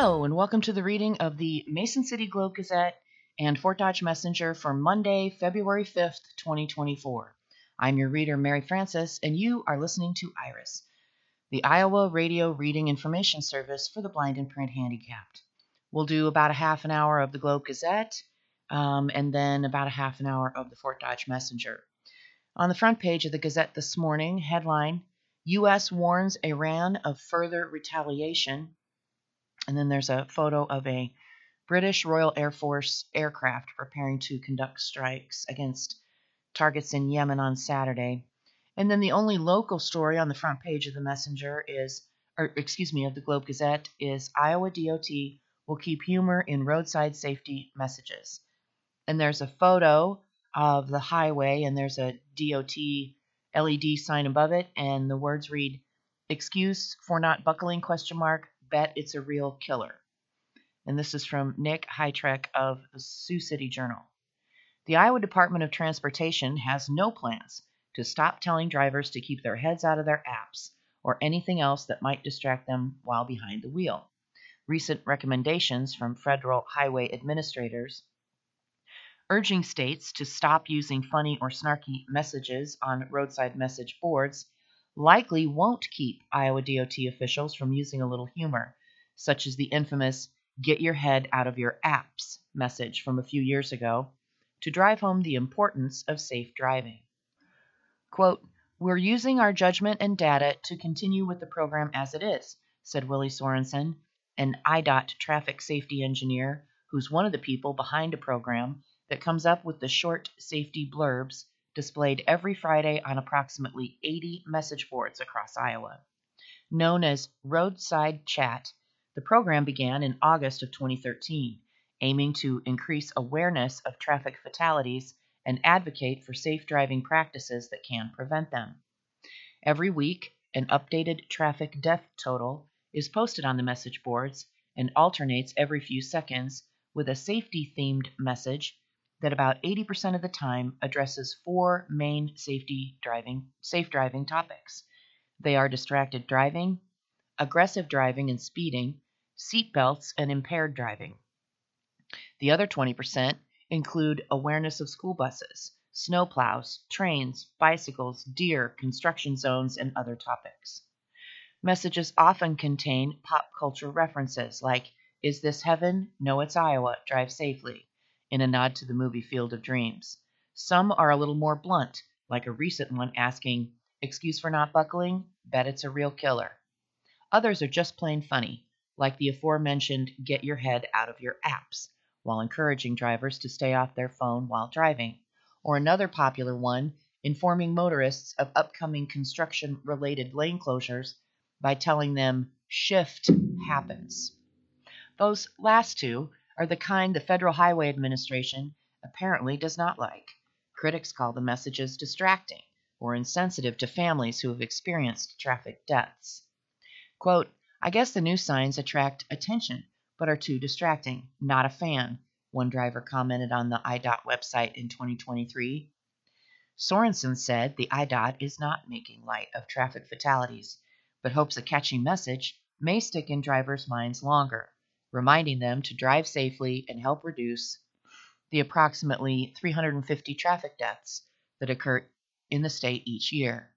Hello, and welcome to the reading of the Mason City Globe Gazette and Fort Dodge Messenger for Monday, February 5th, 2024. I'm your reader, Mary Francis, and you are listening to IRIS, the Iowa Radio Reading Information Service for the blind and print handicapped. We'll do about a half an hour of the Globe Gazette um, and then about a half an hour of the Fort Dodge Messenger. On the front page of the Gazette this morning, headline U.S. warns Iran of further retaliation. And then there's a photo of a British Royal Air Force aircraft preparing to conduct strikes against targets in Yemen on Saturday. And then the only local story on the front page of the Messenger is, or excuse me, of the Globe Gazette is Iowa DOT will keep humor in roadside safety messages. And there's a photo of the highway, and there's a DOT LED sign above it, and the words read, "Excuse for not buckling?" Question mark. Bet it's a real killer. And this is from Nick Hytrek of the Sioux City Journal. The Iowa Department of Transportation has no plans to stop telling drivers to keep their heads out of their apps or anything else that might distract them while behind the wheel. Recent recommendations from federal highway administrators urging states to stop using funny or snarky messages on roadside message boards likely won't keep Iowa DOT officials from using a little humor, such as the infamous get your head out of your apps message from a few years ago, to drive home the importance of safe driving. Quote, We're using our judgment and data to continue with the program as it is, said Willie Sorensen, an IDOT traffic safety engineer who's one of the people behind a program that comes up with the short safety blurbs displayed every Friday on approximately 80 message boards across Iowa. Known as Roadside Chat, the program began in August of 2013, aiming to increase awareness of traffic fatalities and advocate for safe driving practices that can prevent them. Every week, an updated traffic death total is posted on the message boards and alternates every few seconds with a safety themed message that about 80% of the time addresses four main safety driving safe driving topics. They are distracted driving, aggressive driving and speeding, seat belts, and impaired driving. The other 20% include awareness of school buses, snowplows, trains, bicycles, deer, construction zones, and other topics. Messages often contain pop culture references like, Is this heaven? No, it's Iowa. Drive safely in a nod to the movie Field of Dreams. Some are a little more blunt, like a recent one asking, Excuse for not buckling? Bet it's a real killer. Others are just plain funny, like the aforementioned Get Your Head Out of Your Apps, while encouraging drivers to stay off their phone while driving, or another popular one informing motorists of upcoming construction related lane closures by telling them shift happens. Those last two are the kind the Federal Highway Administration apparently does not like. Critics call the messages distracting or insensitive to families who have experienced traffic deaths. Quote, I guess the new signs attract attention, but are too distracting. Not a fan, one driver commented on the IDOT website in 2023. Sorensen said the IDOT is not making light of traffic fatalities, but hopes a catchy message may stick in drivers' minds longer reminding them to drive safely and help reduce the approximately 350 traffic deaths that occur in the state each year.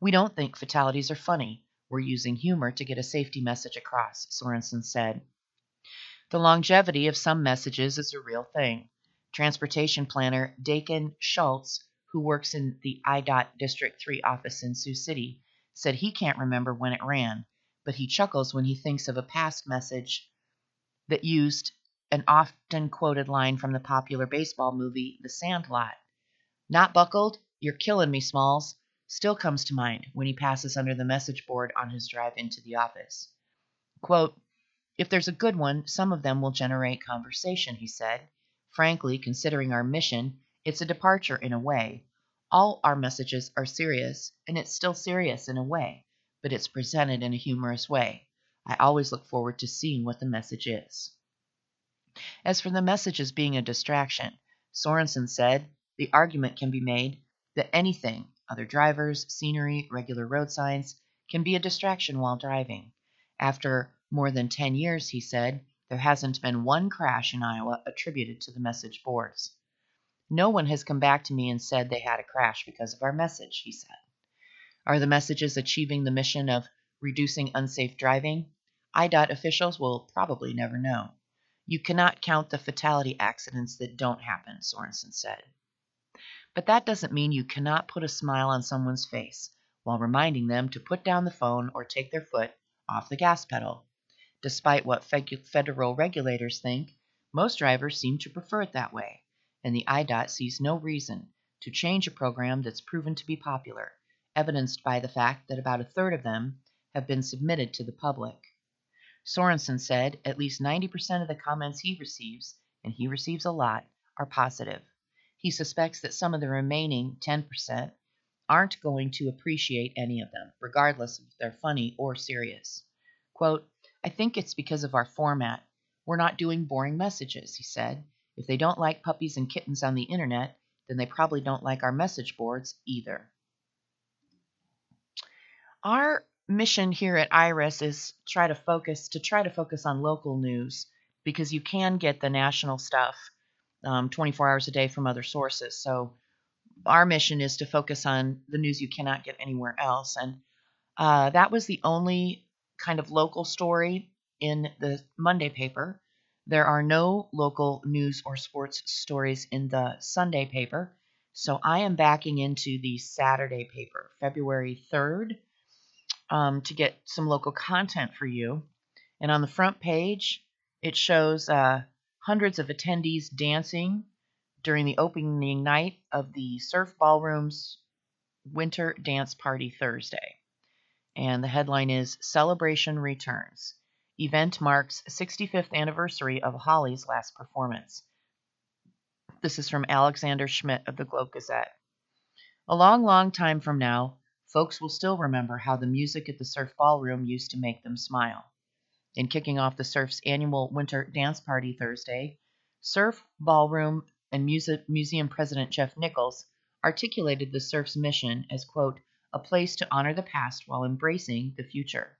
We don't think fatalities are funny. We're using humor to get a safety message across, Sorensen said. The longevity of some messages is a real thing. Transportation planner Dakin Schultz, who works in the IDOT District 3 office in Sioux City, said he can't remember when it ran, but he chuckles when he thinks of a past message that used an often quoted line from the popular baseball movie The Sandlot. Not buckled, you're killing me, Smalls, still comes to mind when he passes under the message board on his drive into the office. Quote, if there's a good one, some of them will generate conversation, he said. Frankly, considering our mission, it's a departure in a way. All our messages are serious, and it's still serious in a way, but it's presented in a humorous way. I always look forward to seeing what the message is. As for the messages being a distraction, Sorensen said the argument can be made that anything, other drivers, scenery, regular road signs, can be a distraction while driving. After More than 10 years, he said, there hasn't been one crash in Iowa attributed to the message boards. No one has come back to me and said they had a crash because of our message, he said. Are the messages achieving the mission of reducing unsafe driving? IDOT officials will probably never know. You cannot count the fatality accidents that don't happen, Sorensen said. But that doesn't mean you cannot put a smile on someone's face while reminding them to put down the phone or take their foot off the gas pedal. Despite what federal regulators think, most drivers seem to prefer it that way, and the IDOT sees no reason to change a program that's proven to be popular, evidenced by the fact that about a third of them have been submitted to the public. Sorensen said at least 90% of the comments he receives, and he receives a lot, are positive. He suspects that some of the remaining 10% aren't going to appreciate any of them, regardless if they're funny or serious. Quote, I think it's because of our format. We're not doing boring messages, he said. If they don't like puppies and kittens on the internet, then they probably don't like our message boards either. Our mission here at Iris is try to focus to try to focus on local news because you can get the national stuff um, 24 hours a day from other sources. So our mission is to focus on the news you cannot get anywhere else, and uh, that was the only kind of local story in the Monday paper. There are no local news or sports stories in the Sunday paper. So I am backing into the Saturday paper, February 3rd, um, to get some local content for you. And on the front page, it shows uh, hundreds of attendees dancing during the opening night of the Surf Ballroom's Winter Dance Party Thursday and the headline is Celebration Returns. Event marks 65th anniversary of Holly's last performance. This is from Alexander Schmidt of the Globe Gazette. A long, long time from now, folks will still remember how the music at the Surf Ballroom used to make them smile. In kicking off the Surf's annual winter dance party Thursday, Surf Ballroom and Museum President Jeff Nichols articulated the Surf's mission as, quote, a place to honor the past while embracing the future.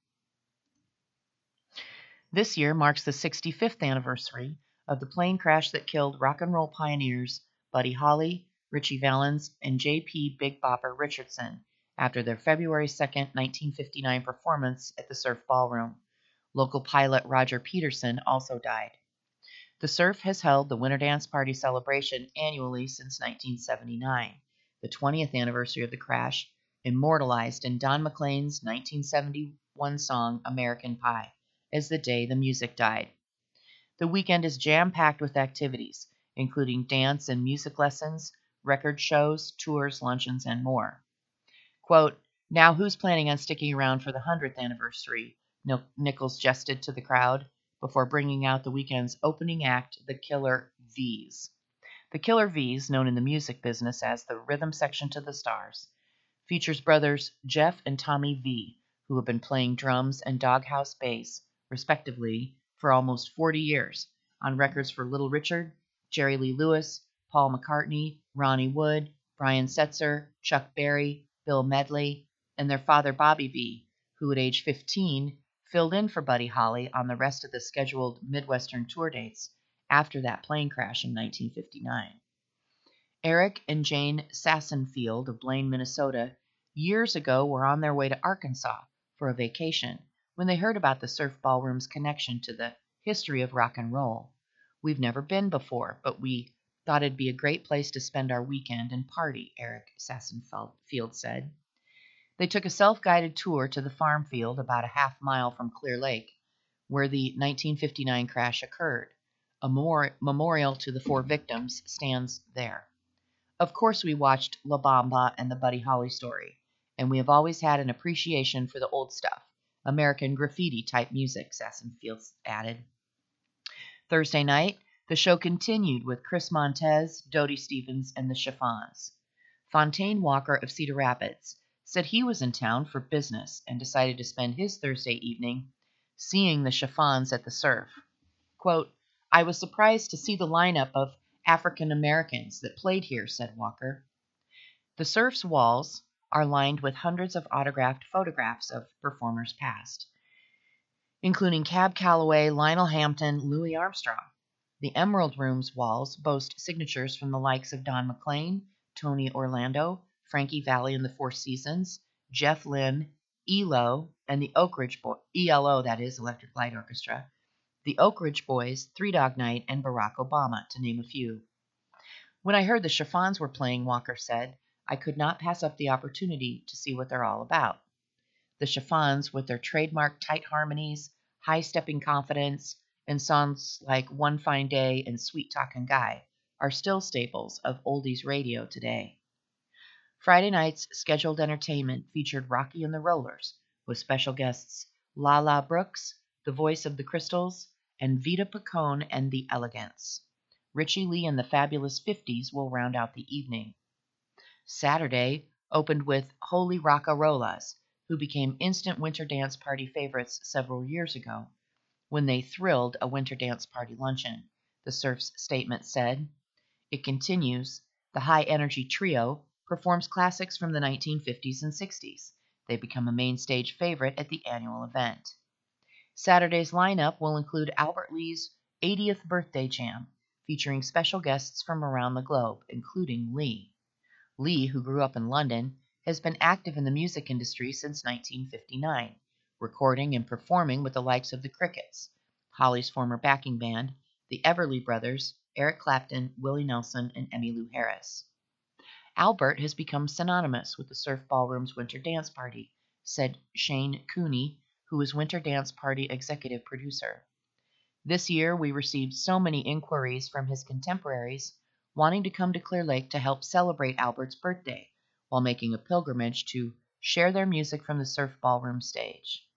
This year marks the 65th anniversary of the plane crash that killed rock and roll pioneers Buddy Holly, Ritchie Valens, and J.P. Big Bopper Richardson after their February 2, 1959 performance at the Surf Ballroom. Local pilot Roger Peterson also died. The Surf has held the Winter Dance Party celebration annually since 1979, the 20th anniversary of the crash immortalized in Don McLean's 1971 song American Pie as the day the music died. The weekend is jam packed with activities, including dance and music lessons, record shows, tours, luncheons, and more. Quote, Now who's planning on sticking around for the 100th anniversary? Nichols jested to the crowd before bringing out the weekend's opening act, the Killer Vees. The Killer Vees, known in the music business as the rhythm section to the stars, features brothers Jeff and Tommy Vee, who have been playing drums and doghouse bass, respectively, for almost 40 years on records for Little Richard, Jerry Lee Lewis, Paul McCartney, Ronnie Wood, Brian Setzer, Chuck Berry, Bill Medley, and their father Bobby Vee, who at age 15 filled in for Buddy Holly on the rest of the scheduled Midwestern tour dates after that plane crash in 1959. Eric and Jane Sassenfield of Blaine, Minnesota, years ago were on their way to Arkansas for a vacation when they heard about the Surf Ballroom's connection to the history of rock and roll. We've never been before, but we thought it'd be a great place to spend our weekend and party, Eric Sassenfield said. They took a self guided tour to the farm field about a half mile from Clear Lake, where the 1959 crash occurred. A memorial to the four victims stands there. Of course, we watched La Bamba and the Buddy Holly story, and we have always had an appreciation for the old stuff, American graffiti type music, Sassenfield added. Thursday night, the show continued with Chris Montez, Dodie Stevens, and the Chiffons. Fontaine Walker of Cedar Rapids said he was in town for business and decided to spend his Thursday evening seeing the Chiffons at the surf. Quote, I was surprised to see the lineup of African Americans that played here, said Walker. The surf's walls are lined with hundreds of autographed photographs of performers past. including Cab Calloway, Lionel Hampton, Louis Armstrong. The Emerald Room's walls boast signatures from the likes of Don McLean, Tony Orlando, Frankie Valli and the Four Seasons, Jeff Lynne, ELO, and the Oak Ridge Boy- ELO, that is, Electric Light Orchestra, the Oak Ridge Boys, Three Dog Night, and Barack Obama, to name a few. When I heard the chiffons were playing, Walker said, I could not pass up the opportunity to see what they're all about. The chiffons, with their trademark tight harmonies, high stepping confidence, and songs like One Fine Day and Sweet Talkin' Guy, are still staples of oldies radio today. Friday night's scheduled entertainment featured Rocky and the Rollers, with special guests Lala Brooks, the voice of the Crystals, and Vito Picone and the Elegants. Richie Lee and the Fabulous Fifties will round out the evening. Saturday opened with Holy Rockarolas, who became instant winter dance party favorites several years ago when they thrilled a winter dance party luncheon, the Surf's statement said. It continues the high energy trio performs classics from the 1950s and 60s. They become a main stage favorite at the annual event. Saturday's lineup will include Albert Lee's 80th birthday jam, featuring special guests from around the globe, including Lee. Lee, who grew up in London, has been active in the music industry since 1959, recording and performing with the likes of the Crickets, Holly's former backing band, the Everly Brothers, Eric Clapton, Willie Nelson, and Emmylou Harris. Albert has become synonymous with the Surf Ballroom's Winter Dance Party, said Shane Cooney, who is Winter Dance Party executive producer. This year, we received so many inquiries from his contemporaries wanting to come to Clear Lake to help celebrate Albert's birthday while making a pilgrimage to share their music from the Surf Ballroom stage.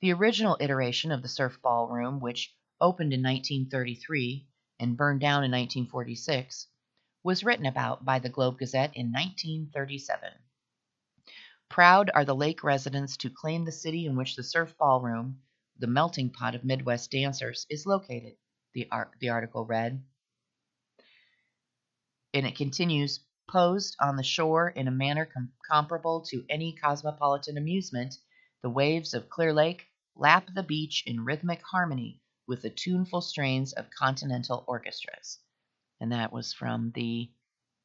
The original iteration of the Surf Ballroom, which opened in 1933 and burned down in 1946, was written about by the Globe Gazette in 1937. Proud are the lake residents to claim the city in which the Surf Ballroom, the melting pot of Midwest dancers, is located, the, art- the article read. And it continues posed on the shore in a manner com- comparable to any cosmopolitan amusement, the waves of Clear Lake lap the beach in rhythmic harmony with the tuneful strains of continental orchestras. And that was from the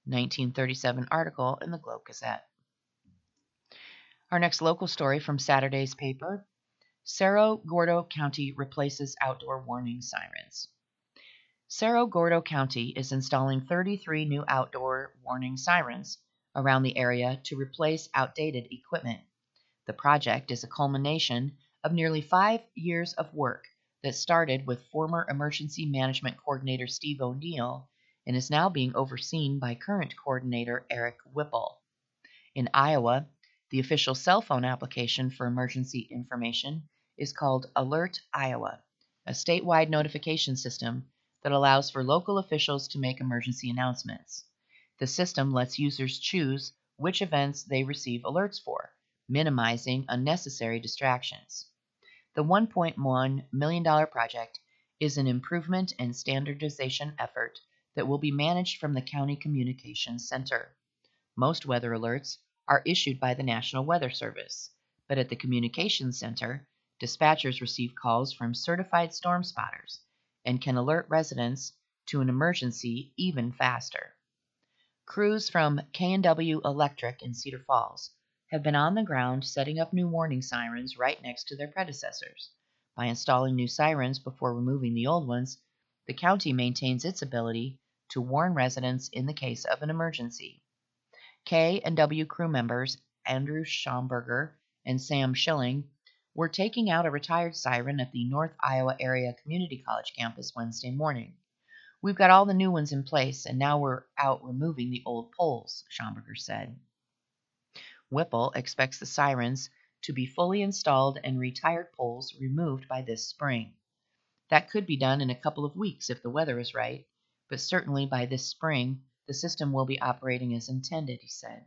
1937 article in the Globe Gazette. Our next local story from Saturday's paper Cerro Gordo County replaces outdoor warning sirens. Cerro Gordo County is installing 33 new outdoor warning sirens around the area to replace outdated equipment. The project is a culmination of nearly five years of work that started with former Emergency Management Coordinator Steve O'Neill and is now being overseen by current coordinator Eric Whipple. In Iowa, the official cell phone application for emergency information is called Alert Iowa, a statewide notification system that allows for local officials to make emergency announcements. The system lets users choose which events they receive alerts for, minimizing unnecessary distractions. The $1.1 million project is an improvement and standardization effort that will be managed from the County Communications Center. Most weather alerts are issued by the National Weather Service, but at the Communications Center, dispatchers receive calls from certified storm spotters and can alert residents to an emergency even faster. Crews from K&W Electric in Cedar Falls have been on the ground setting up new warning sirens right next to their predecessors. By installing new sirens before removing the old ones, the county maintains its ability to warn residents in the case of an emergency. K and W crew members Andrew Schomburger and Sam Schilling were taking out a retired siren at the North Iowa Area Community College campus Wednesday morning. We've got all the new ones in place, and now we're out removing the old poles, Schomburger said. Whipple expects the sirens to be fully installed and retired poles removed by this spring. That could be done in a couple of weeks if the weather is right, but certainly by this spring the system will be operating as intended, he said.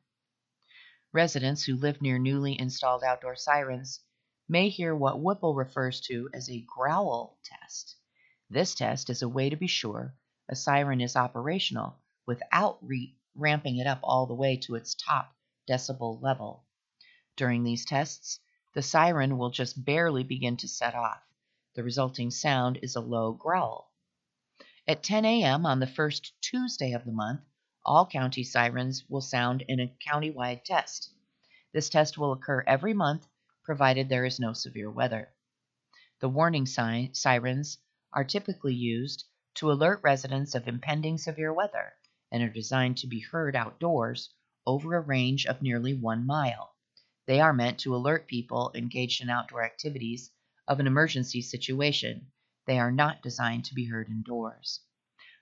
Residents who live near newly installed outdoor sirens may hear what Whipple refers to as a growl test. This test is a way to be sure a siren is operational without re- ramping it up all the way to its top decibel level. During these tests, the siren will just barely begin to set off, The resulting sound is a low growl. At 10 a.m. on the first Tuesday of the month, all county sirens will sound in a countywide test. This test will occur every month, provided there is no severe weather. The warning sign, sirens are typically used to alert residents of impending severe weather and are designed to be heard outdoors over a range of nearly one mile. They are meant to alert people engaged in outdoor activities of an emergency situation. They are not designed to be heard indoors.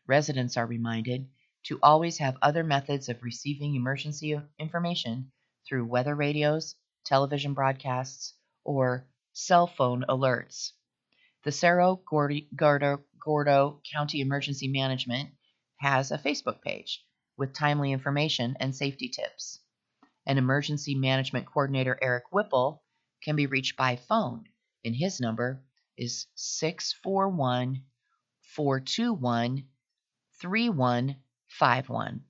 Residents are reminded to always have other methods of receiving emergency information through weather radios, television broadcasts, or cell phone alerts. The Cerro Gordo, Gordo County Emergency Management has a Facebook page with timely information and safety tips. And Emergency Management Coordinator Eric Whipple can be reached by phone, and his number is 641 421 3151.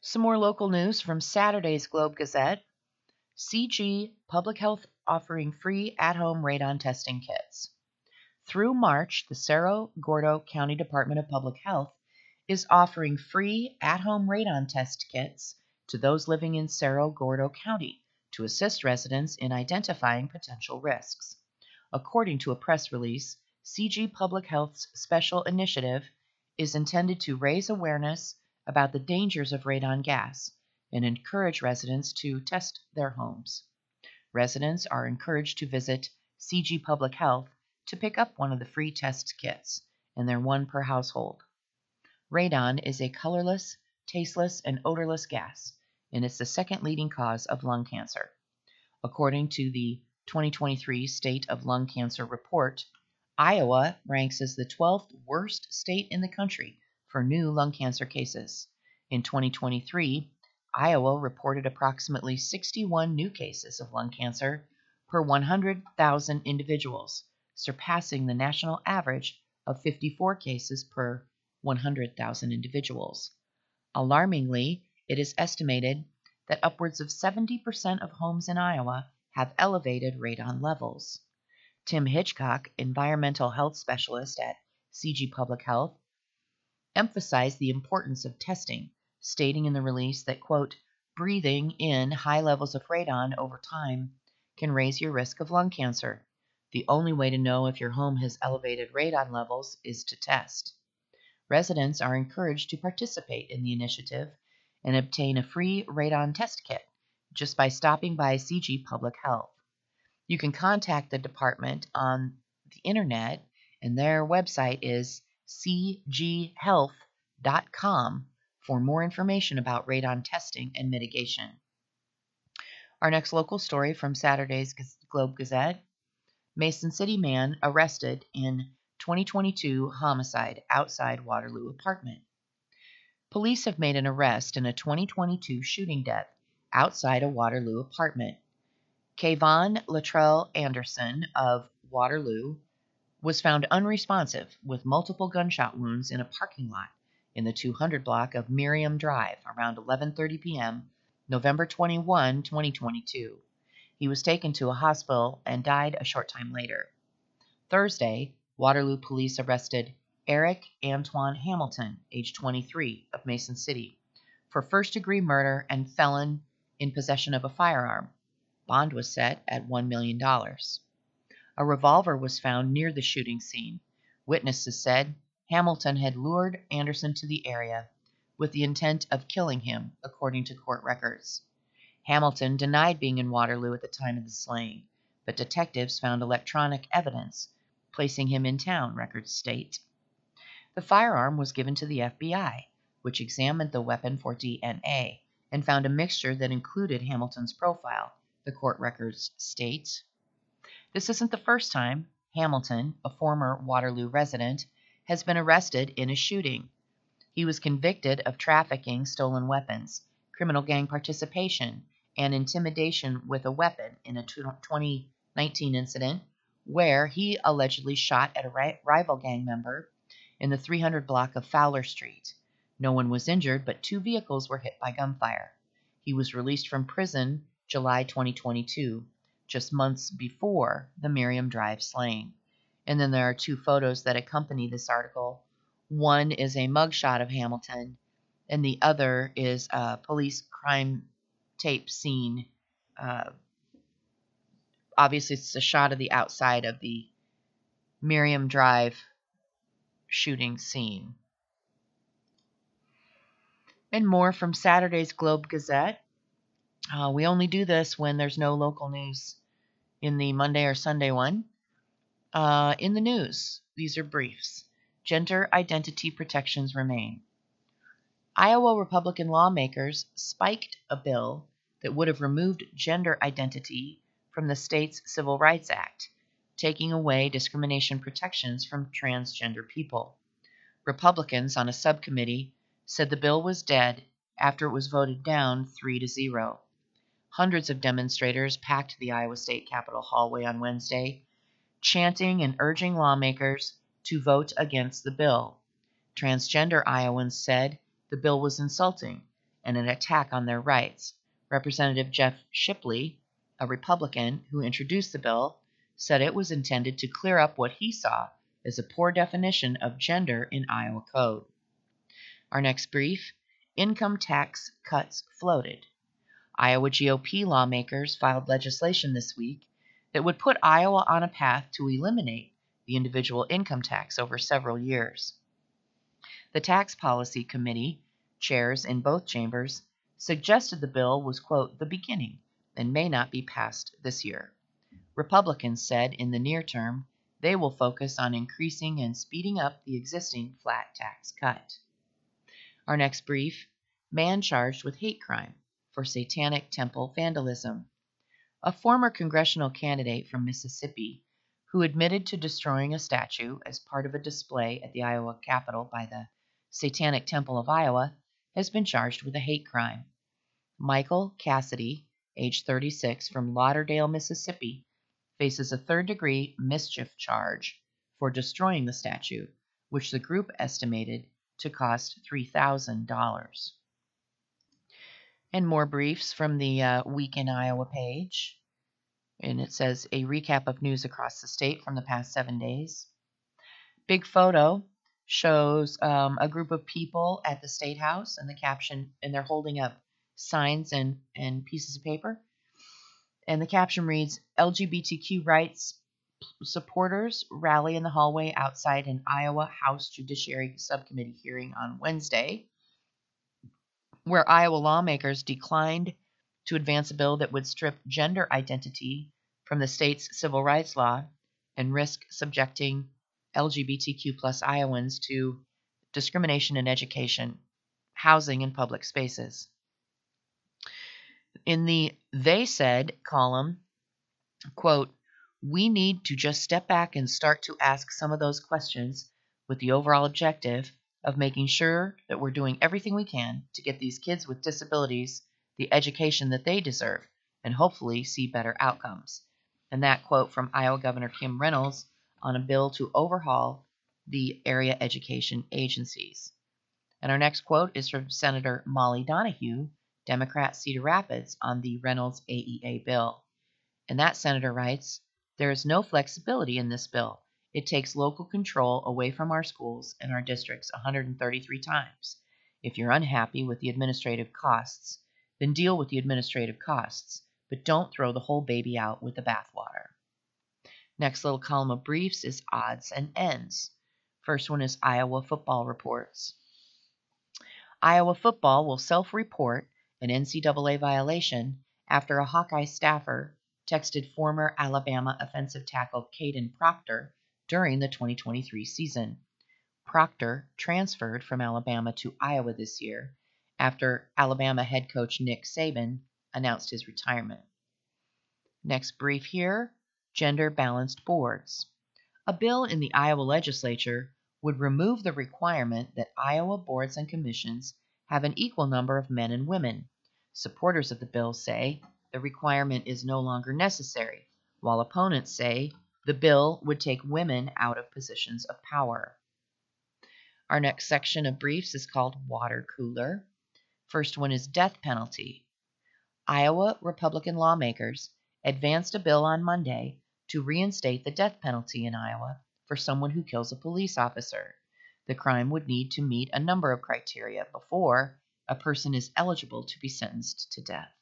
Some more local news from Saturday's Globe Gazette. CG Public Health offering free at home radon testing kits. Through March, the Cerro Gordo County Department of Public Health is offering free at home radon test kits to those living in Cerro Gordo County to assist residents in identifying potential risks. According to a press release, CG Public Health's special initiative is intended to raise awareness about the dangers of radon gas and encourage residents to test their homes. Residents are encouraged to visit CG Public Health to pick up one of the free test kits, and they're one per household. Radon is a colorless, tasteless, and odorless gas, and it's the second leading cause of lung cancer. According to the 2023 State of Lung Cancer Report, Iowa ranks as the 12th worst state in the country for new lung cancer cases. In 2023, Iowa reported approximately 61 new cases of lung cancer per 100,000 individuals, surpassing the national average of 54 cases per 100,000 individuals. Alarmingly, it is estimated that upwards of 70% of homes in Iowa have elevated radon levels. Tim Hitchcock, environmental health specialist at CG Public Health, emphasized the importance of testing, stating in the release that, quote, breathing in high levels of radon over time can raise your risk of lung cancer. The only way to know if your home has elevated radon levels is to test. Residents are encouraged to participate in the initiative and obtain a free radon test kit just by stopping by CG Public Health. You can contact the department on the internet, and their website is cghealth.com for more information about radon testing and mitigation. Our next local story from Saturday's Globe Gazette Mason City man arrested in 2022 homicide outside Waterloo apartment. Police have made an arrest in a 2022 shooting death outside a Waterloo apartment. Kayvon Latrell Anderson of Waterloo was found unresponsive with multiple gunshot wounds in a parking lot in the 200 block of Miriam Drive around 11:30 p.m. November 21, 2022. He was taken to a hospital and died a short time later. Thursday, Waterloo police arrested Eric Antoine Hamilton, age 23, of Mason City, for first degree murder and felon in possession of a firearm. Bond was set at $1 million. A revolver was found near the shooting scene. Witnesses said Hamilton had lured Anderson to the area with the intent of killing him, according to court records. Hamilton denied being in Waterloo at the time of the slaying, but detectives found electronic evidence placing him in town, records state. The firearm was given to the FBI, which examined the weapon for DNA and found a mixture that included Hamilton's profile the court records state. This isn't the first time Hamilton, a former Waterloo resident, has been arrested in a shooting. He was convicted of trafficking stolen weapons, criminal gang participation, and intimidation with a weapon in a 2019 incident where he allegedly shot at a rival gang member in the 300 block of Fowler Street. No one was injured, but two vehicles were hit by gunfire. He was released from prison July 2022. just months before the Miriam Drive slaying. And then there are two photos that accompany this article. One is a mugshot of Hamilton, and the other is a police crime tape scene. Uh, obviously, it's a shot of the outside of the Miriam Drive shooting scene. And more from Saturday's Globe Gazette. Uh, we only do this when there's no local news in the Monday or Sunday one. Uh, in the news, these are briefs. Gender identity protections remain. Iowa Republican lawmakers spiked a bill that would have removed gender identity from the state's Civil Rights Act, taking away discrimination protections from transgender people. Republicans on a subcommittee said the bill was dead after it was voted down 3 to 0. Hundreds of demonstrators packed the Iowa State Capitol hallway on Wednesday, chanting and urging lawmakers to vote against the bill. Transgender Iowans said the bill was insulting and an attack on their rights. Representative Jeff Shipley, a Republican who introduced the bill, said it was intended to clear up what he saw as a poor definition of gender in Iowa code. Our next brief income tax cuts floated. Iowa GOP lawmakers filed legislation this week that would put Iowa on a path to eliminate the individual income tax over several years. The Tax Policy Committee, chairs in both chambers, suggested the bill was, quote, the beginning and may not be passed this year. Republicans said in the near term they will focus on increasing and speeding up the existing flat tax cut. Our next brief man charged with hate crime for Satanic Temple vandalism. A former congressional candidate from Mississippi who admitted to destroying a statue as part of a display at the Iowa Capitol by the Satanic Temple of Iowa, has been charged with a hate crime. Michael Cassidy, age 36, from Lauderdale, Mississippi, faces a third degree mischief charge for destroying the statue, which the group estimated to cost $3,000. And more briefs from the uh, Week in Iowa page. And it says a recap of news across the state from the past seven days. Big photo shows um, a group of people at the state house and the caption and they're holding up signs and, and pieces of paper and the caption reads lgbtq rights supporters rally in the hallway outside an iowa house judiciary subcommittee hearing on wednesday where iowa lawmakers declined to advance a bill that would strip gender identity from the state's civil rights law and risk subjecting LGBTQ plus Iowans to discrimination in education, housing, and public spaces. In the They Said column, quote, we need to just step back and start to ask some of those questions with the overall objective of making sure that we're doing everything we can to get these kids with disabilities the education that they deserve and hopefully see better outcomes. And that quote from Iowa Governor Kim Reynolds on a bill to overhaul the area education agencies. And our next quote is from Senator Molly Donahue, Democrat Cedar Rapids, on the Reynolds AEA bill. And that senator writes There is no flexibility in this bill. It takes local control away from our schools and our districts 133 times. If you're unhappy with the administrative costs, then deal with the administrative costs, but don't throw the whole baby out with the bathwater. Next little column of briefs is odds and ends. First one is Iowa football reports. Iowa football will self report an NCAA violation after a Hawkeye staffer texted former Alabama offensive tackle Kadyn Proctor during the 2023 season. Proctor transferred from Alabama to Iowa this year after Alabama head coach Nick Saban announced his retirement. Next brief here gender balanced boards. A bill in the Iowa legislature would remove the requirement that Iowa boards and commissions have an equal number of men and women. Supporters of the bill say the requirement is no longer necessary, while opponents say the bill would take women out of positions of power. Our next section of briefs is called Water Cooler. First one is death penalty. Iowa Republican lawmakers advanced a bill on Monday to reinstate the death penalty in Iowa for someone who kills a police officer. The crime would need to meet a number of criteria before a person is eligible to be sentenced to death.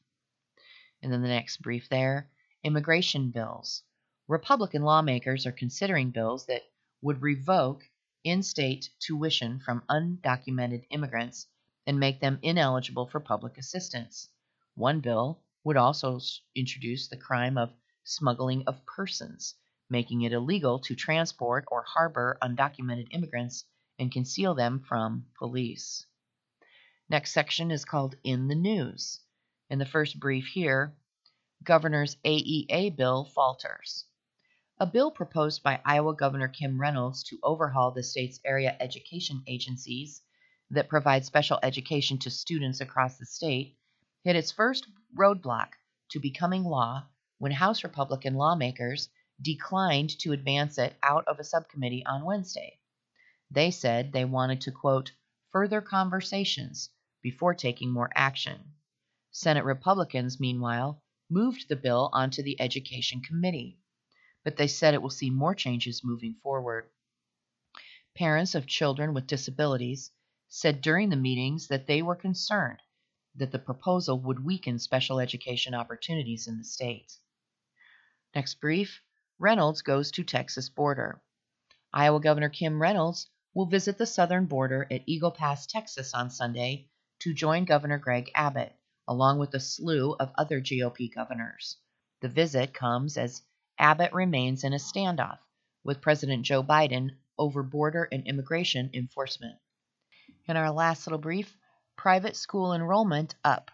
And then the next brief there immigration bills. Republican lawmakers are considering bills that would revoke in state tuition from undocumented immigrants and make them ineligible for public assistance. One bill would also introduce the crime of smuggling of persons, making it illegal to transport or harbor undocumented immigrants and conceal them from police. Next section is called In the News. In the first brief here, Governor's AEA bill falters. A bill proposed by Iowa Governor Kim Reynolds to overhaul the state's area education agencies that provide special education to students across the state hit its first roadblock to becoming law when House Republican lawmakers declined to advance it out of a subcommittee on Wednesday. They said they wanted to, quote, further conversations before taking more action. Senate Republicans, meanwhile, moved the bill onto the Education Committee, but they said it will see more changes moving forward. Parents of children with disabilities said during the meetings that they were concerned that the proposal would weaken special education opportunities in the state. Next brief Reynolds goes to Texas border. Iowa Governor Kim Reynolds will visit the southern border at Eagle Pass, Texas on Sunday to join Governor Greg Abbott, along with a slew of other GOP governors. The visit comes as Abbott remains in a standoff with President Joe Biden over border and immigration enforcement. In our last little brief, private school enrollment up.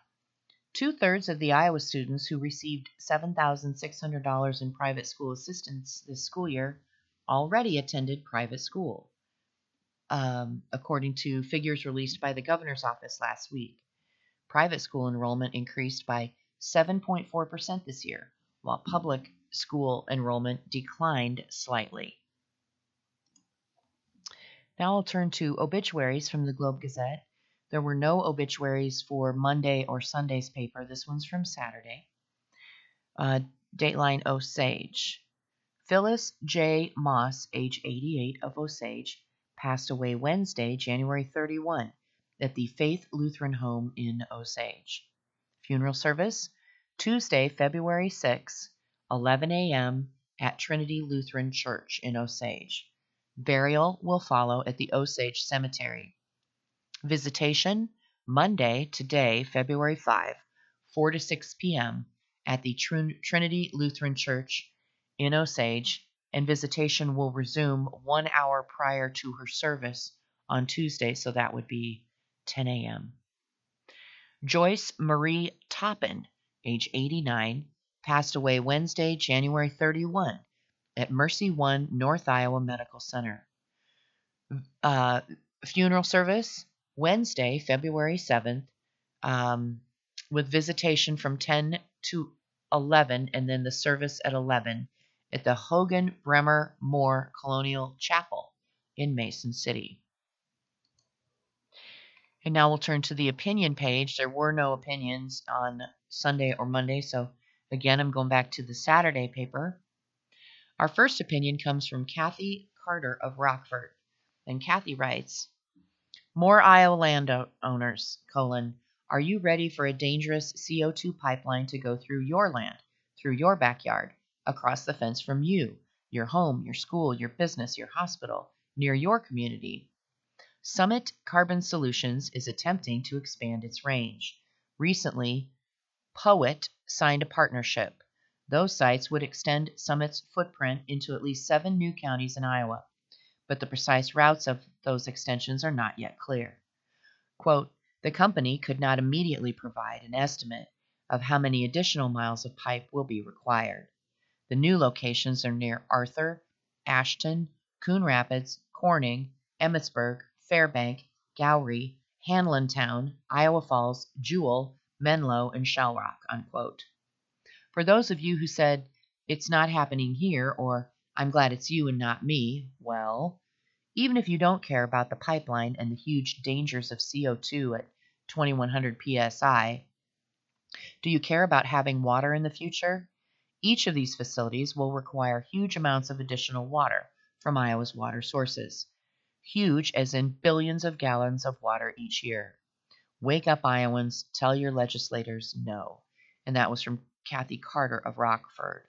Two thirds of the Iowa students who received $7,600 in private school assistance this school year already attended private school um, according to figures released by the governor's office last week. Private school enrollment increased by 7.4% this year, while public school enrollment declined slightly. Now I'll turn to obituaries from the Globe Gazette. There were no obituaries for Monday or Sunday's paper. This one's from Saturday. Uh, Dateline Osage. Phyllis J. Moss, age 88, of Osage, passed away Wednesday, January 31, at the Faith Lutheran Home in Osage. Funeral service Tuesday, February 6, 11 a.m. at Trinity Lutheran Church in Osage. Burial will follow at the Osage Cemetery. Visitation Monday, today, February 5, 4 to 6 p.m. at the Trin- Trinity Lutheran Church in Osage and visitation will resume one hour prior to her service on Tuesday, so that would be 10 a.m. Joyce Marie Toppin, age 89, passed away Wednesday, January 31, at Mercy One North Iowa Medical Center. Uh, funeral service Wednesday, February 7th, um, with visitation from 10 to 11, and then the service at 11 at the Hogan Bremer Moore Colonial Chapel in Mason City. And now we'll turn to the opinion page. There were no opinions on Sunday or Monday, so again, I'm going back to the Saturday paper. Our first opinion comes from Kathy Carter of Rockford. And Kathy writes, More Iowa landowners, colon, are you ready for a dangerous CO2 pipeline to go through your land, through your backyard? Across the fence from you, your home, your school, your business, your hospital, near your community. Summit Carbon Solutions is attempting to expand its range. Recently, Poet signed a partnership. Those sites would extend Summit's footprint into at least seven new counties in Iowa, but the precise routes of those extensions are not yet clear. Quote, the company could not immediately provide an estimate of how many additional miles of pipe will be required. The new locations are near Arthur, Ashton, Coon Rapids, Corning, Emmetsburg, Fairbank, Gowrie, Hanlontown, Iowa Falls, Jewell, Menlo, and Shell Rock. Unquote. For those of you who said, it's not happening here, or I'm glad it's you and not me, well, even if you don't care about the pipeline and the huge dangers of CO2 at 2100 psi, do you care about having water in the future? Each of these facilities will require huge amounts of additional water from Iowa's water sources. Huge as in billions of gallons of water each year. Wake up, Iowans. Tell your legislators no. And that was from Kathy Carter of Rockford.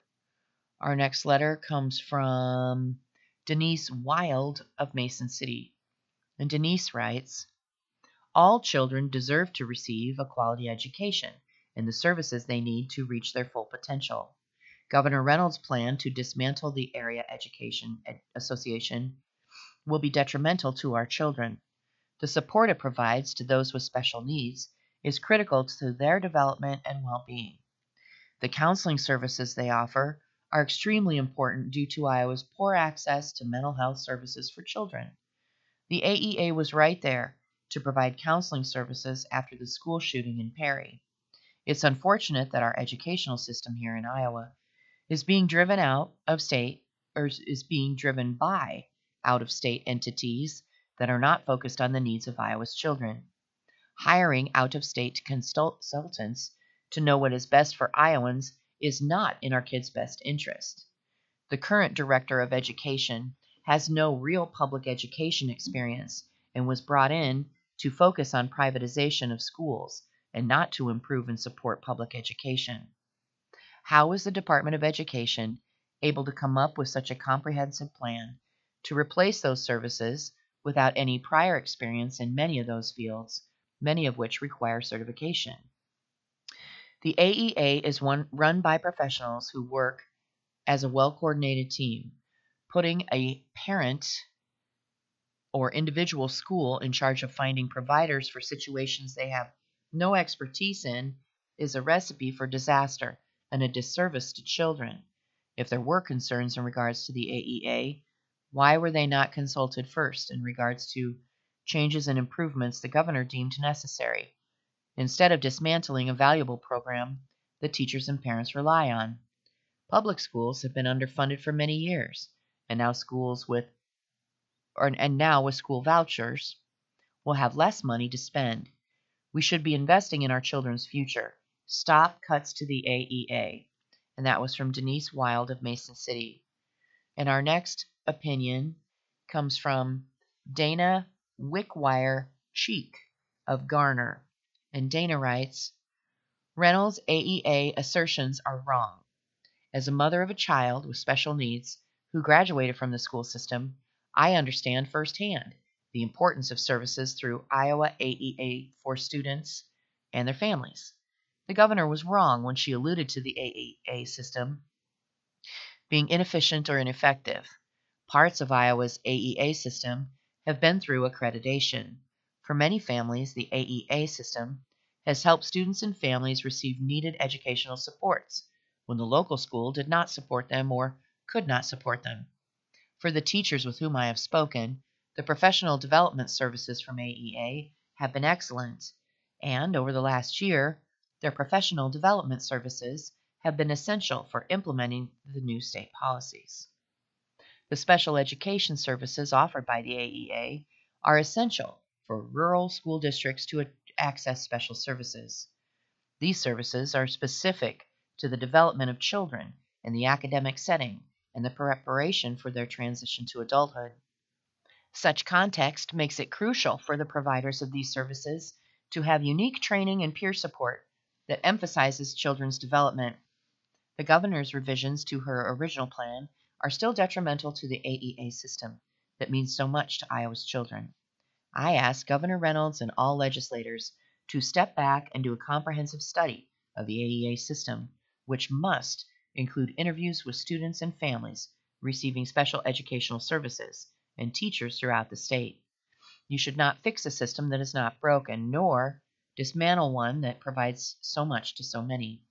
Our next letter comes from Denise Wild of Mason City. And Denise writes All children deserve to receive a quality education and the services they need to reach their full potential. Governor Reynolds' plan to dismantle the Area Education Association will be detrimental to our children. The support it provides to those with special needs is critical to their development and well being. The counseling services they offer are extremely important due to Iowa's poor access to mental health services for children. The AEA was right there to provide counseling services after the school shooting in Perry. It's unfortunate that our educational system here in Iowa is being driven out of state or is being driven by out of state entities that are not focused on the needs of Iowa's children. Hiring out of state consultants to know what is best for Iowans is not in our kids' best interest. The current director of education has no real public education experience and was brought in to focus on privatization of schools and not to improve and support public education. How is the Department of Education able to come up with such a comprehensive plan to replace those services without any prior experience in many of those fields, many of which require certification? The AEA is one run by professionals who work as a well coordinated team. Putting a parent or individual school in charge of finding providers for situations they have no expertise in is a recipe for disaster and a disservice to children. If there were concerns in regards to the AEA, why were they not consulted first in regards to changes and improvements the governor deemed necessary, instead of dismantling a valuable program that teachers and parents rely on? Public schools have been underfunded for many years, and now schools with or, and now with school vouchers will have less money to spend. We should be investing in our children's future. Stop cuts to the AEA. And that was from Denise Wild of Mason City. And our next opinion comes from Dana Wickwire Cheek of Garner. And Dana writes Reynolds' AEA assertions are wrong. As a mother of a child with special needs who graduated from the school system, I understand firsthand the importance of services through Iowa AEA for students and their families. The governor was wrong when she alluded to the AEA system being inefficient or ineffective. Parts of Iowa's AEA system have been through accreditation. For many families, the AEA system has helped students and families receive needed educational supports when the local school did not support them or could not support them. For the teachers with whom I have spoken, the professional development services from AEA have been excellent, and over the last year, their professional development services have been essential for implementing the new state policies. The special education services offered by the AEA are essential for rural school districts to access special services. These services are specific to the development of children in the academic setting and the preparation for their transition to adulthood. Such context makes it crucial for the providers of these services to have unique training and peer support that emphasizes children's development. The governor's revisions to her original plan are still detrimental to the AEA system that means so much to Iowa's children. I ask Governor Reynolds and all legislators to step back and do a comprehensive study of the AEA system, which must include interviews with students and families receiving special educational services and teachers throughout the state. You should not fix a system that is not broken, nor dismantle one that provides so much to so many.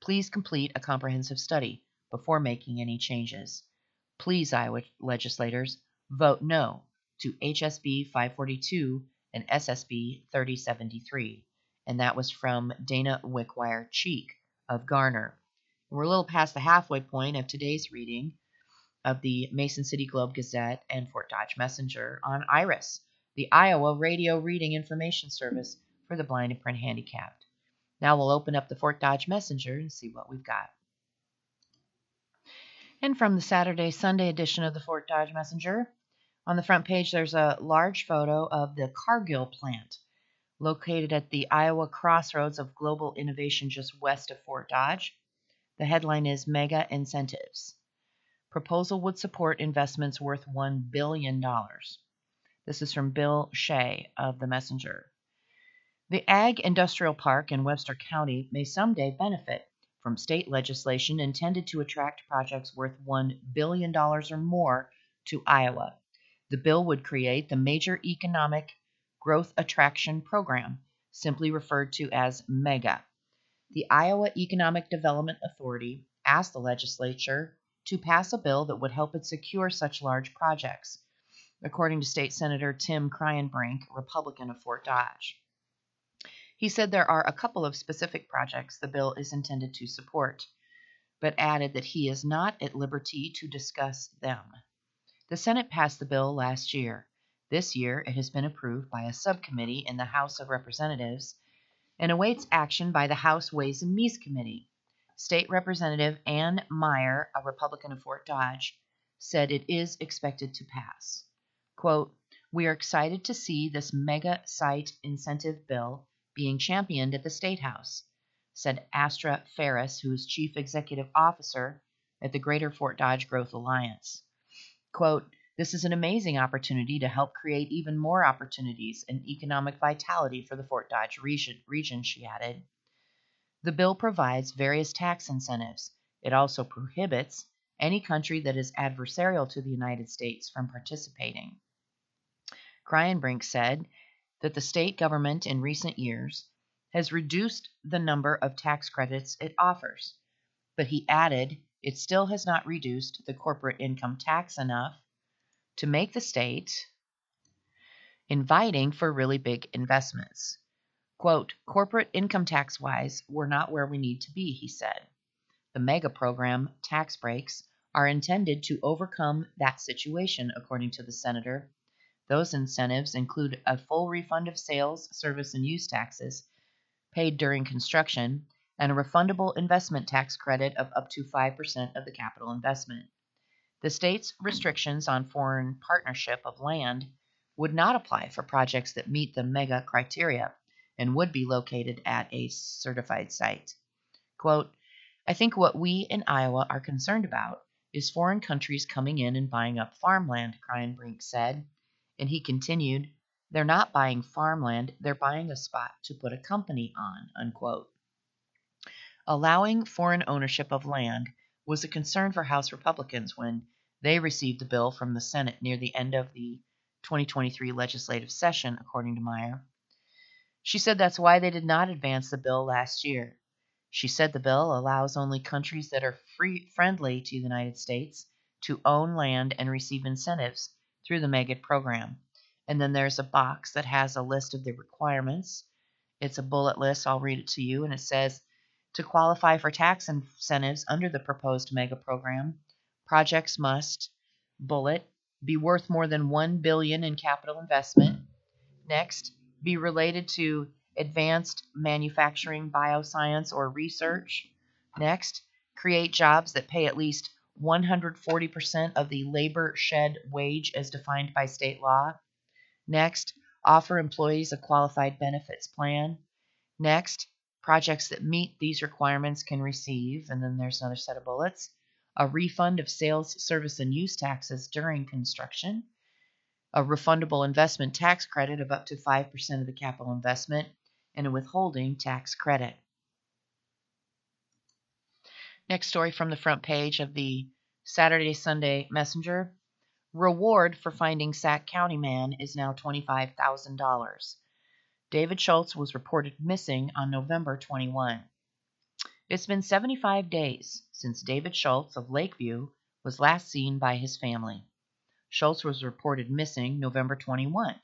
Please complete a comprehensive study before making any changes. Please, Iowa legislators, vote no to HSB 542 and SSB 3073. And that was from Dana Wickwire Cheek of Garner. We're a little past the halfway point of today's reading, of the Mason City Globe Gazette and Fort Dodge Messenger on IRIS, the Iowa Radio Reading Information Service for the blind and print handicapped. Now we'll open up the Fort Dodge Messenger and see what we've got. And from the Saturday Sunday edition of the Fort Dodge Messenger, on the front page there's a large photo of the Cargill plant located at the Iowa crossroads of global innovation just west of Fort Dodge. The headline is Mega Incentives. Proposal would support investments worth $1 billion. This is from Bill Shea of the Messenger. The Ag Industrial Park in Webster County may someday benefit from state legislation intended to attract projects worth $1 billion or more to Iowa. The bill would create the Major Economic Growth Attraction Program, simply referred to as MEGA. The Iowa Economic Development Authority asked the legislature to pass a bill that would help it secure such large projects, according to State Senator Tim Kraayenbrink, Republican of Fort Dodge. He said there are a couple of specific projects the bill is intended to support, but added that he is not at liberty to discuss them. The Senate passed the bill last year. This year, it has been approved by a subcommittee in the House of Representatives and awaits action by the House Ways and Means Committee. State Representative Ann Meyer, a Republican of Fort Dodge, said it is expected to pass. Quote, We are excited to see this mega site incentive bill being championed at the State House, said Astra Ferris, who is Chief Executive Officer at the Greater Fort Dodge Growth Alliance. Quote, this is an amazing opportunity to help create even more opportunities and economic vitality for the Fort Dodge region, region, she added. The bill provides various tax incentives. It also prohibits any country that is adversarial to the United States from participating. Kraayenbrink said that the state government in recent years has reduced the number of tax credits it offers, but he added it still has not reduced the corporate income tax enough to make the state inviting for really big investments. Quote, corporate income tax wise, we're not where we need to be, he said. The mega program, tax breaks, are intended to overcome that situation, according to the senator, those incentives include a full refund of sales, service, and use taxes paid during construction and a refundable investment tax credit of up to 5% of the capital investment. The state's restrictions on foreign partnership of land would not apply for projects that meet the MEGA criteria and would be located at a certified site. Quote, I think what we in Iowa are concerned about is foreign countries coming in and buying up farmland, Kraayenbrink said. And he continued, They're not buying farmland, they're buying a spot to put a company on. Unquote. Allowing foreign ownership of land was a concern for House Republicans when they received the bill from the Senate near the end of the 2023 legislative session, according to Meyer. She said that's why they did not advance the bill last year. She said the bill allows only countries that are free, friendly to the United States to own land and receive incentives through the MEGAT program. And then there's a box that has a list of the requirements. It's a bullet list. I'll read it to you. And it says to qualify for tax incentives under the proposed MEGA program, projects must, bullet, be worth more than 1 billion in capital investment. Next, be related to advanced manufacturing, bioscience, or research. Next, create jobs that pay at least 140% of the labor shed wage as defined by state law. Next, offer employees a qualified benefits plan. Next, projects that meet these requirements can receive, and then there's another set of bullets, a refund of sales, service, and use taxes during construction, a refundable investment tax credit of up to 5% of the capital investment, and a withholding tax credit. Next story from the front page of the Saturday Sunday Messenger. Reward for finding Sac County man is now $25,000. David Schultz was reported missing on November 21. It's been 75 days since David Schultz of Lakeview was last seen by his family. Schultz was reported missing November 21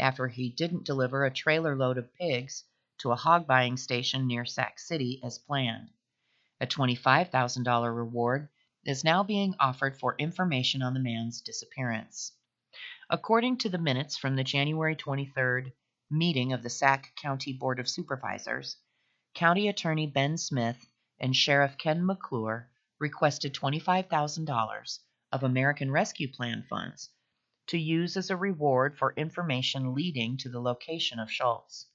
after he didn't deliver a trailer load of pigs to a hog buying station near Sac City as planned. A $25,000 reward is now being offered for information on the man's disappearance. According to the minutes from the January 23rd meeting of the Sac County Board of Supervisors, County Attorney Ben Smith and Sheriff Ken McClure requested $25,000 of American Rescue Plan funds to use as a reward for information leading to the location of Schultz.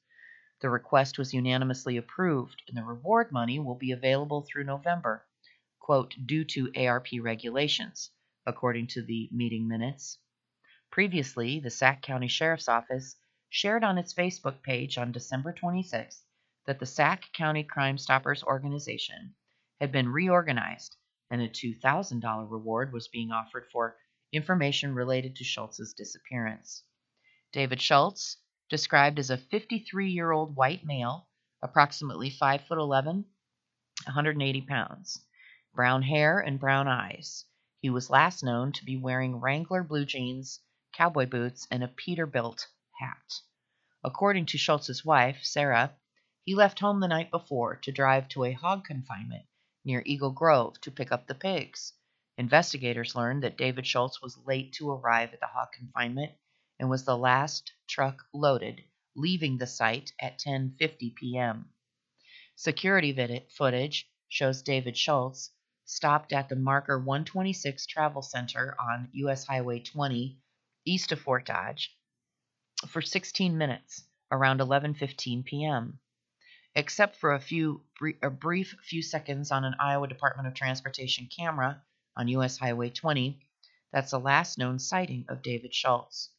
The request was unanimously approved, and the reward money will be available through November, quote, due to ARP regulations, according to the meeting minutes. Previously, the Sac County Sheriff's Office shared on its Facebook page on December 26 that the Sac County Crime Stoppers organization had been reorganized and a $2,000 reward was being offered for information related to Schultz's disappearance. David Schultz, described as a 53 year old white male, approximately 5 foot 11, 180 pounds, brown hair and brown eyes. He was last known to be wearing Wrangler blue jeans, cowboy boots, and a Peterbilt hat. According to Schultz's wife, Sarah, he left home the night before to drive to a hog confinement near Eagle Grove to pick up the pigs. Investigators learned that David Schultz was late to arrive at the hog confinement and was the last truck loaded, leaving the site at 10:50 p.m. Security vid- footage shows David Schultz stopped at the marker 126 travel center on US Highway 20 east of Fort Dodge for 16 minutes around 11:15 p.m. Except for a few a brief few seconds on an Iowa Department of Transportation camera on US Highway 20, that's the last known sighting of David Schultz.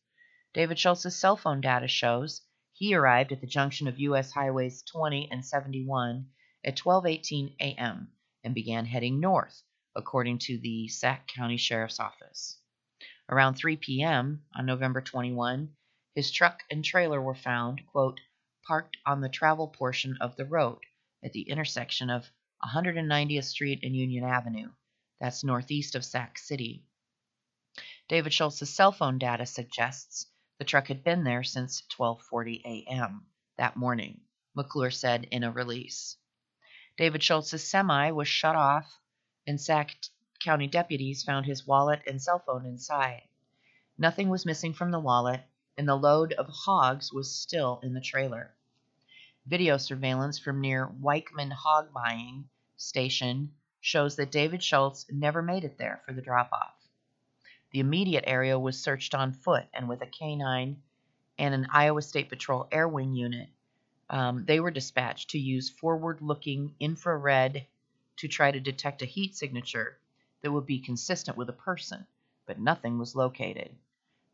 David Schultz's cell phone data shows he arrived at the junction of US Highways 20 and 71 at 12:18 a.m. and began heading north, according to the Sac County Sheriff's Office. Around 3 p.m. on November 21, his truck and trailer were found, quote, parked on the travel portion of the road at the intersection of 190th Street and Union Avenue. That's northeast of Sac City. David Schultz's cell phone data suggests the truck had been there since 12:40 a.m. that morning, McClure said in a release. David Schultz's semi was shut off, and Sac County deputies found his wallet and cell phone inside. Nothing was missing from the wallet, and the load of hogs was still in the trailer. Video surveillance from near Wiechman Hog Buying Station shows that David Schultz never made it there for the drop off. The immediate area was searched on foot and with a canine and an Iowa State Patrol Air Wing unit. Um, they were dispatched to use forward looking infrared to try to detect a heat signature that would be consistent with a person, but nothing was located.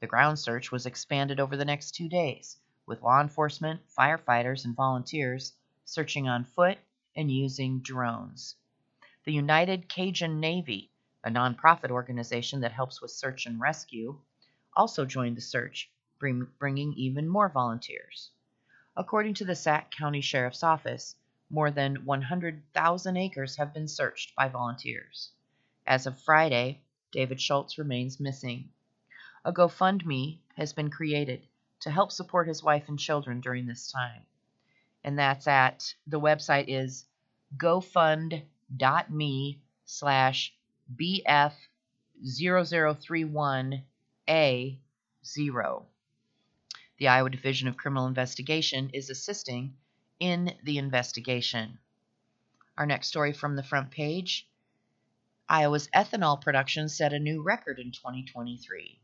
The ground search was expanded over the next two days, with law enforcement, firefighters, and volunteers searching on foot and using drones. The United Cajun Navy a nonprofit organization that helps with search and rescue, also joined the search, bring, bringing even more volunteers. According to the Sac County Sheriff's Office, more than 100,000 acres have been searched by volunteers. As of Friday, David Schultz remains missing. A GoFundMe has been created to help support his wife and children during this time. And that's at the website is gofund.me slash BF0031A0. The Iowa Division of Criminal Investigation is assisting in the investigation. Our next story from the front page Iowa's ethanol production set a new record in 2023.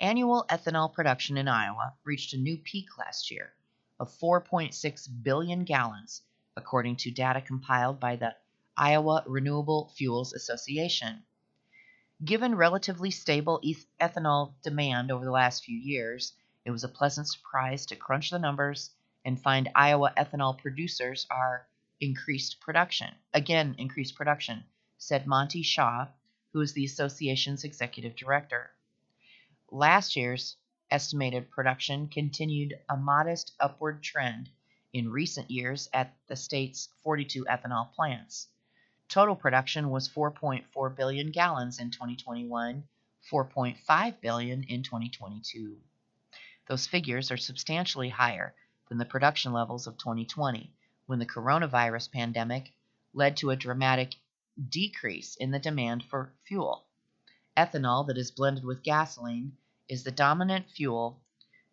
Annual ethanol production in Iowa reached a new peak last year of 4.6 billion gallons, according to data compiled by the Iowa Renewable Fuels Association. Given relatively stable ethanol demand over the last few years, it was a pleasant surprise to crunch the numbers and find Iowa ethanol producers are increased production. Again, increased production, said Monte Shaw, who is the association's executive director. Last year's estimated production continued a modest upward trend in recent years at the state's 42 ethanol plants. Total production was 4.4 billion gallons in 2021, 4.5 billion in 2022. Those figures are substantially higher than the production levels of 2020, when the coronavirus pandemic led to a dramatic decrease in the demand for fuel. Ethanol that is blended with gasoline is the dominant fuel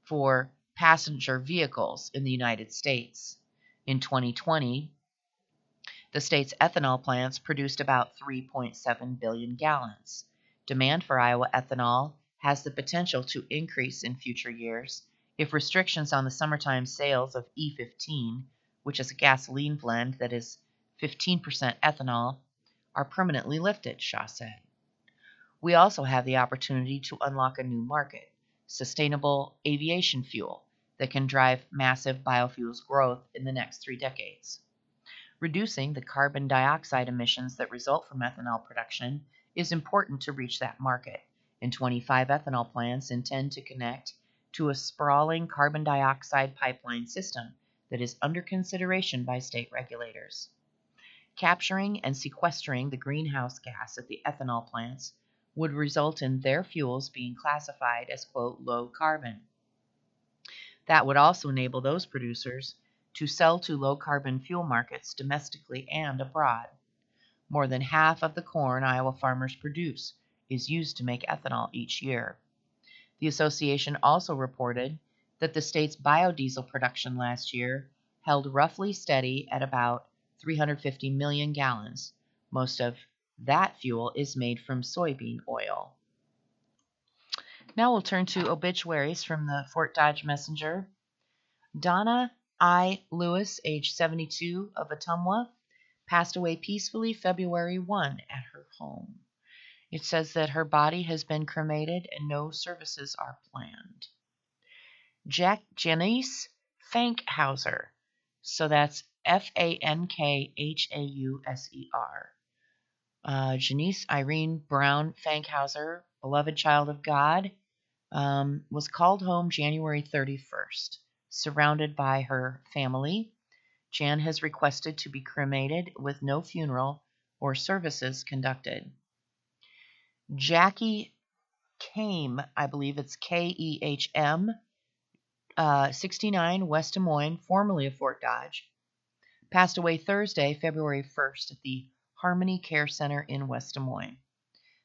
for passenger vehicles in the United States. In 2020, The state's ethanol plants produced about 3.7 billion gallons. Demand for Iowa ethanol has the potential to increase in future years if restrictions on the summertime sales of E15, which is a gasoline blend that is 15% ethanol, are permanently lifted, Shaw said. We also have the opportunity to unlock a new market, sustainable aviation fuel, that can drive massive biofuels growth in the next three decades. Reducing the carbon dioxide emissions that result from ethanol production is important to reach that market, and 25 ethanol plants intend to connect to a sprawling carbon dioxide pipeline system that is under consideration by state regulators. Capturing and sequestering the greenhouse gas at the ethanol plants would result in their fuels being classified as, quote, low carbon. That would also enable those producers to sell to low carbon fuel markets domestically and abroad. More than half of the corn Iowa farmers produce is used to make ethanol each year. The association also reported that the state's biodiesel production last year held roughly steady at about 350 million gallons. Most of that fuel is made from soybean oil. Now we'll turn to obituaries from the Fort Dodge Messenger. Donna I. Lewis, age 72, of Ottumwa, passed away peacefully February 1 at her home. It says that her body has been cremated and no services are planned. Jack Janice Fankhauser, so that's F A N K H A U S E R. Uh, Janice Irene Brown Fankhauser, beloved child of God, um, was called home January 31st surrounded by her family. Jan has requested to be cremated with no funeral or services conducted. Jackie Kehm, I believe it's K E H M, uh, 69 West Des Moines, formerly of Fort Dodge, passed away Thursday, February 1st at the Harmony Care Center in West Des Moines.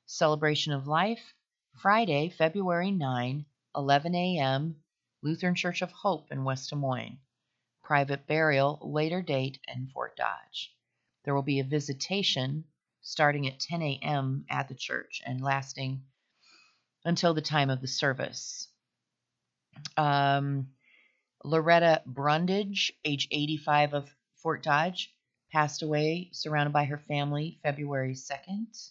Celebration of Life, Friday, February 9, 11 a.m. Lutheran Church of Hope in West Des Moines. Private burial, later date in Fort Dodge. There will be a visitation starting at 10 a.m. at the church and lasting until the time of the service. Um, Loretta Brundage, age 85 of Fort Dodge, passed away surrounded by her family February 2nd.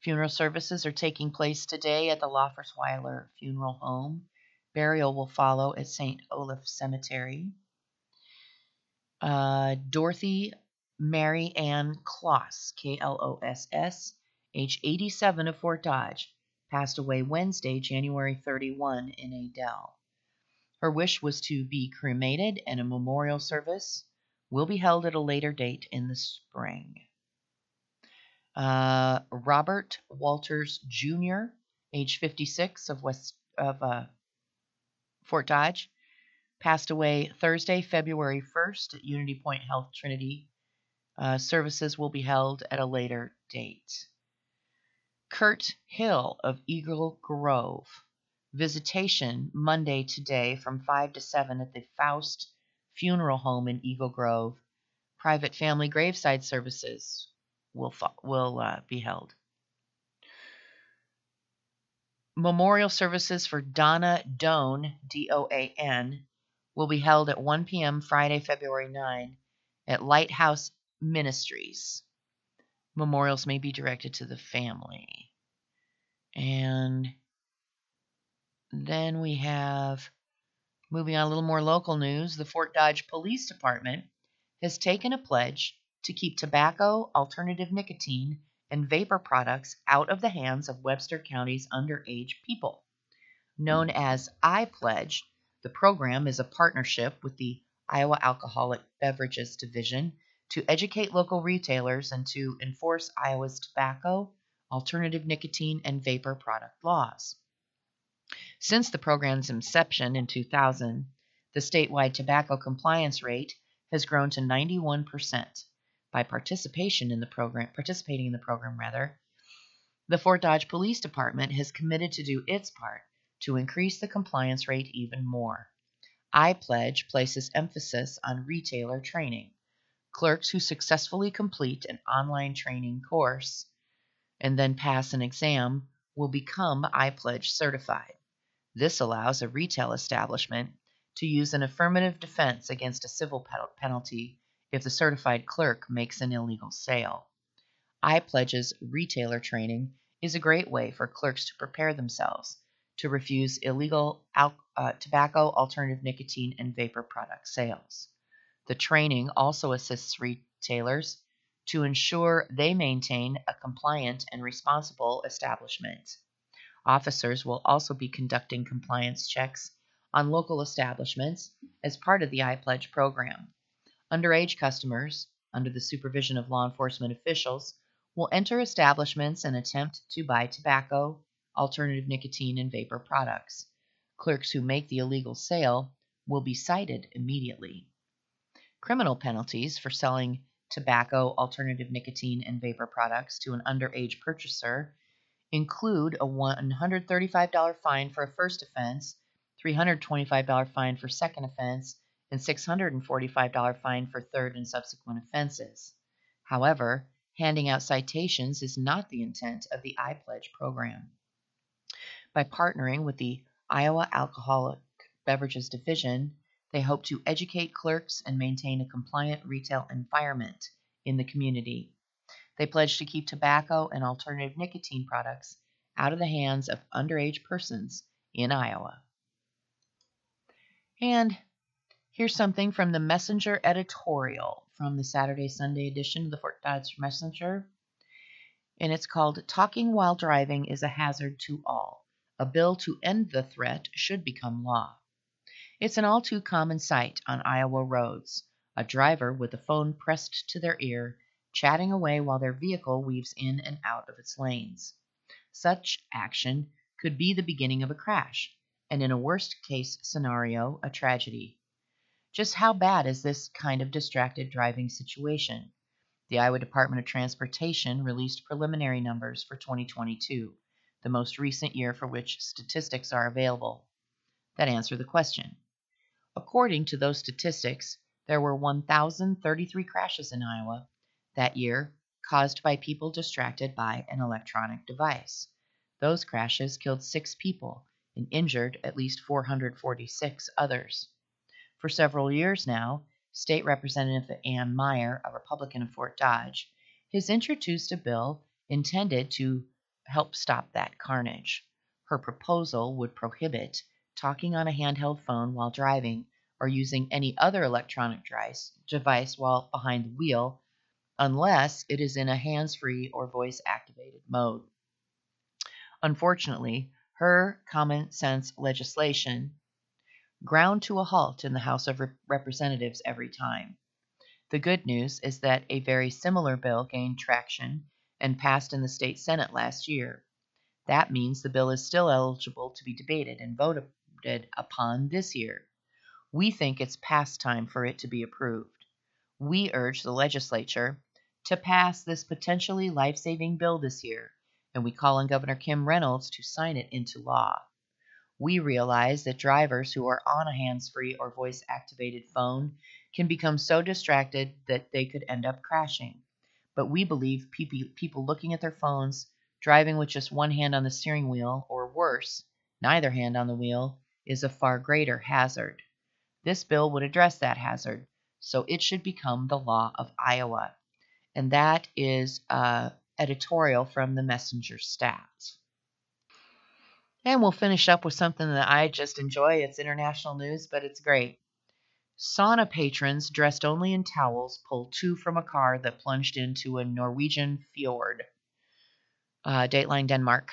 Funeral services are taking place today at the Laufersweiler Funeral Home Burial will follow at St. Olaf Cemetery. Uh, Dorothy Mary Ann Kloss, K L O S S, age 87 of Fort Dodge, passed away Wednesday, January 31 in Adel. Her wish was to be cremated, and a memorial service will be held at a later date in the spring. Uh, Robert Walters Jr., age 56 of West of uh, Fort Dodge, passed away Thursday, February 1st at Unity Point Health Trinity. Uh, services will be held at a later date. Kurt Hill of Eagle Grove. Visitation Monday today from 5 to 7 at the Faust Funeral Home in Eagle Grove. Private family graveside services will, will uh, be held. Memorial services for Donna Doan, D O A N, will be held at 1 p.m. Friday, February 9 at Lighthouse Ministries. Memorials may be directed to the family. And then we have, moving on a little more local news, the Fort Dodge Police Department has taken a pledge to keep tobacco, alternative nicotine, and vapor products out of the hands of Webster County's underage people. Known hmm. as I Pledge, the program is a partnership with the Iowa Alcoholic Beverages Division to educate local retailers and to enforce Iowa's tobacco, alternative nicotine, and vapor product laws. Since the program's inception in 2000, the statewide tobacco compliance rate has grown to 91% by participation in the program, participating in the program rather, the Fort Dodge Police Department has committed to do its part to increase the compliance rate even more. I Pledge places emphasis on retailer training. Clerks who successfully complete an online training course and then pass an exam will become I Pledge certified. This allows a retail establishment to use an affirmative defense against a civil penalty if the certified clerk makes an illegal sale. iPledge's retailer training is a great way for clerks to prepare themselves to refuse illegal al- uh, tobacco, alternative nicotine, and vapor product sales. The training also assists retailers to ensure they maintain a compliant and responsible establishment. Officers will also be conducting compliance checks on local establishments as part of the iPledge program. Underage customers, under the supervision of law enforcement officials, will enter establishments and attempt to buy tobacco, alternative nicotine, and vapor products. Clerks who make the illegal sale will be cited immediately. Criminal penalties for selling tobacco, alternative nicotine, and vapor products to an underage purchaser include a $135 fine for a first offense, $325 fine for second offense, and $645 fine for third and subsequent offenses. However, handing out citations is not the intent of the iPledge program. By partnering with the Iowa Alcoholic Beverages Division, they hope to educate clerks and maintain a compliant retail environment in the community. They pledge to keep tobacco and alternative nicotine products out of the hands of underage persons in Iowa. And here's something from the Messenger editorial from the Saturday Sunday edition of the Fort Dodge Messenger. And it's called Talking While Driving is a Hazard to All. A bill to end the threat should become law. It's an all too common sight on Iowa roads a driver with a phone pressed to their ear, chatting away while their vehicle weaves in and out of its lanes. Such action could be the beginning of a crash, and in a worst case scenario, a tragedy. Just how bad is this kind of distracted driving situation? The Iowa Department of Transportation released preliminary numbers for 2022, the most recent year for which statistics are available, that answer the question. According to those statistics, there were 1,033 crashes in Iowa that year caused by people distracted by an electronic device. Those crashes killed six people and injured at least 446 others. For several years now, State Representative Ann Meyer, a Republican of Fort Dodge, has introduced a bill intended to help stop that carnage. Her proposal would prohibit talking on a handheld phone while driving, or using any other electronic device while behind the wheel, unless it is in a hands free or voice activated mode. Unfortunately, her common sense legislation ground to a halt in the House of Representatives every time. The good news is that a very similar bill gained traction and passed in the state Senate last year. That means the bill is still eligible to be debated and voted upon this year. We think it's past time for it to be approved. We urge the legislature to pass this potentially life saving bill this year, and we call on Governor Kim Reynolds to sign it into law. We realize that drivers who are on a hands free or voice activated phone can become so distracted that they could end up crashing. But we believe people looking at their phones, driving with just one hand on the steering wheel, or worse, neither hand on the wheel, is a far greater hazard. This bill would address that hazard, so it should become the law of Iowa. And that is uh, editorial from the Messenger Stats. And we'll finish up with something that I just enjoy. It's international news, but it's great. Sauna patrons dressed only in towels pulled two from a car that plunged into a Norwegian fjord. Uh, Dateline Denmark.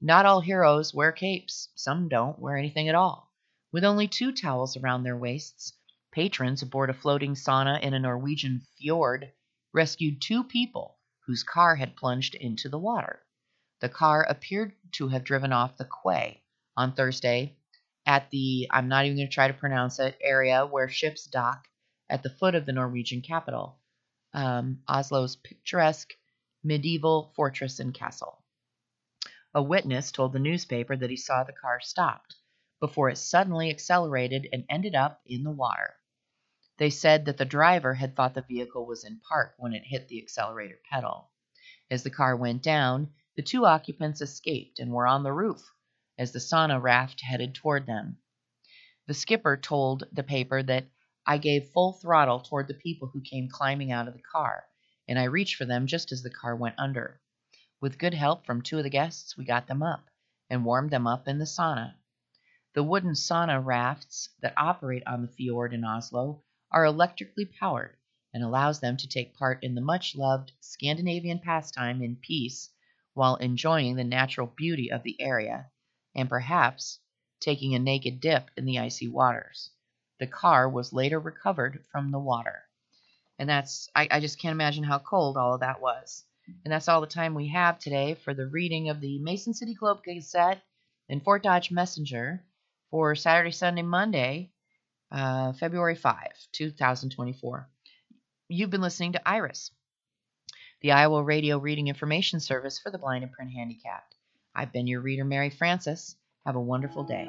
Not all heroes wear capes. Some don't wear anything at all. With only two towels around their waists, patrons aboard a floating sauna in a Norwegian fjord rescued two people whose car had plunged into the water. The car appeared to have driven off the quay on Thursday at the, I'm not even going to try to pronounce it, area where ships dock at the foot of the Norwegian capital, um, Oslo's picturesque medieval fortress and castle. A witness told the newspaper that he saw the car stopped before it suddenly accelerated and ended up in the water. They said that the driver had thought the vehicle was in park when it hit the accelerator pedal. As the car went down, the two occupants escaped and were on the roof as the sauna raft headed toward them. The skipper told the paper that I gave full throttle toward the people who came climbing out of the car, and I reached for them just as the car went under. With good help from two of the guests, we got them up and warmed them up in the sauna. The wooden sauna rafts that operate on the fjord in Oslo are electrically powered and allows them to take part in the much loved Scandinavian pastime in peace while enjoying the natural beauty of the area and perhaps taking a naked dip in the icy waters. The car was later recovered from the water. And that's, I, I just can't imagine how cold all of that was. And that's all the time we have today for the reading of the Mason City Globe Gazette and Fort Dodge Messenger for Saturday, Sunday, Monday, uh, February 5, 2024. You've been listening to Iris, the Iowa Radio Reading Information Service for the blind and print handicapped. I've been your reader, Mary Frances. Have a wonderful day.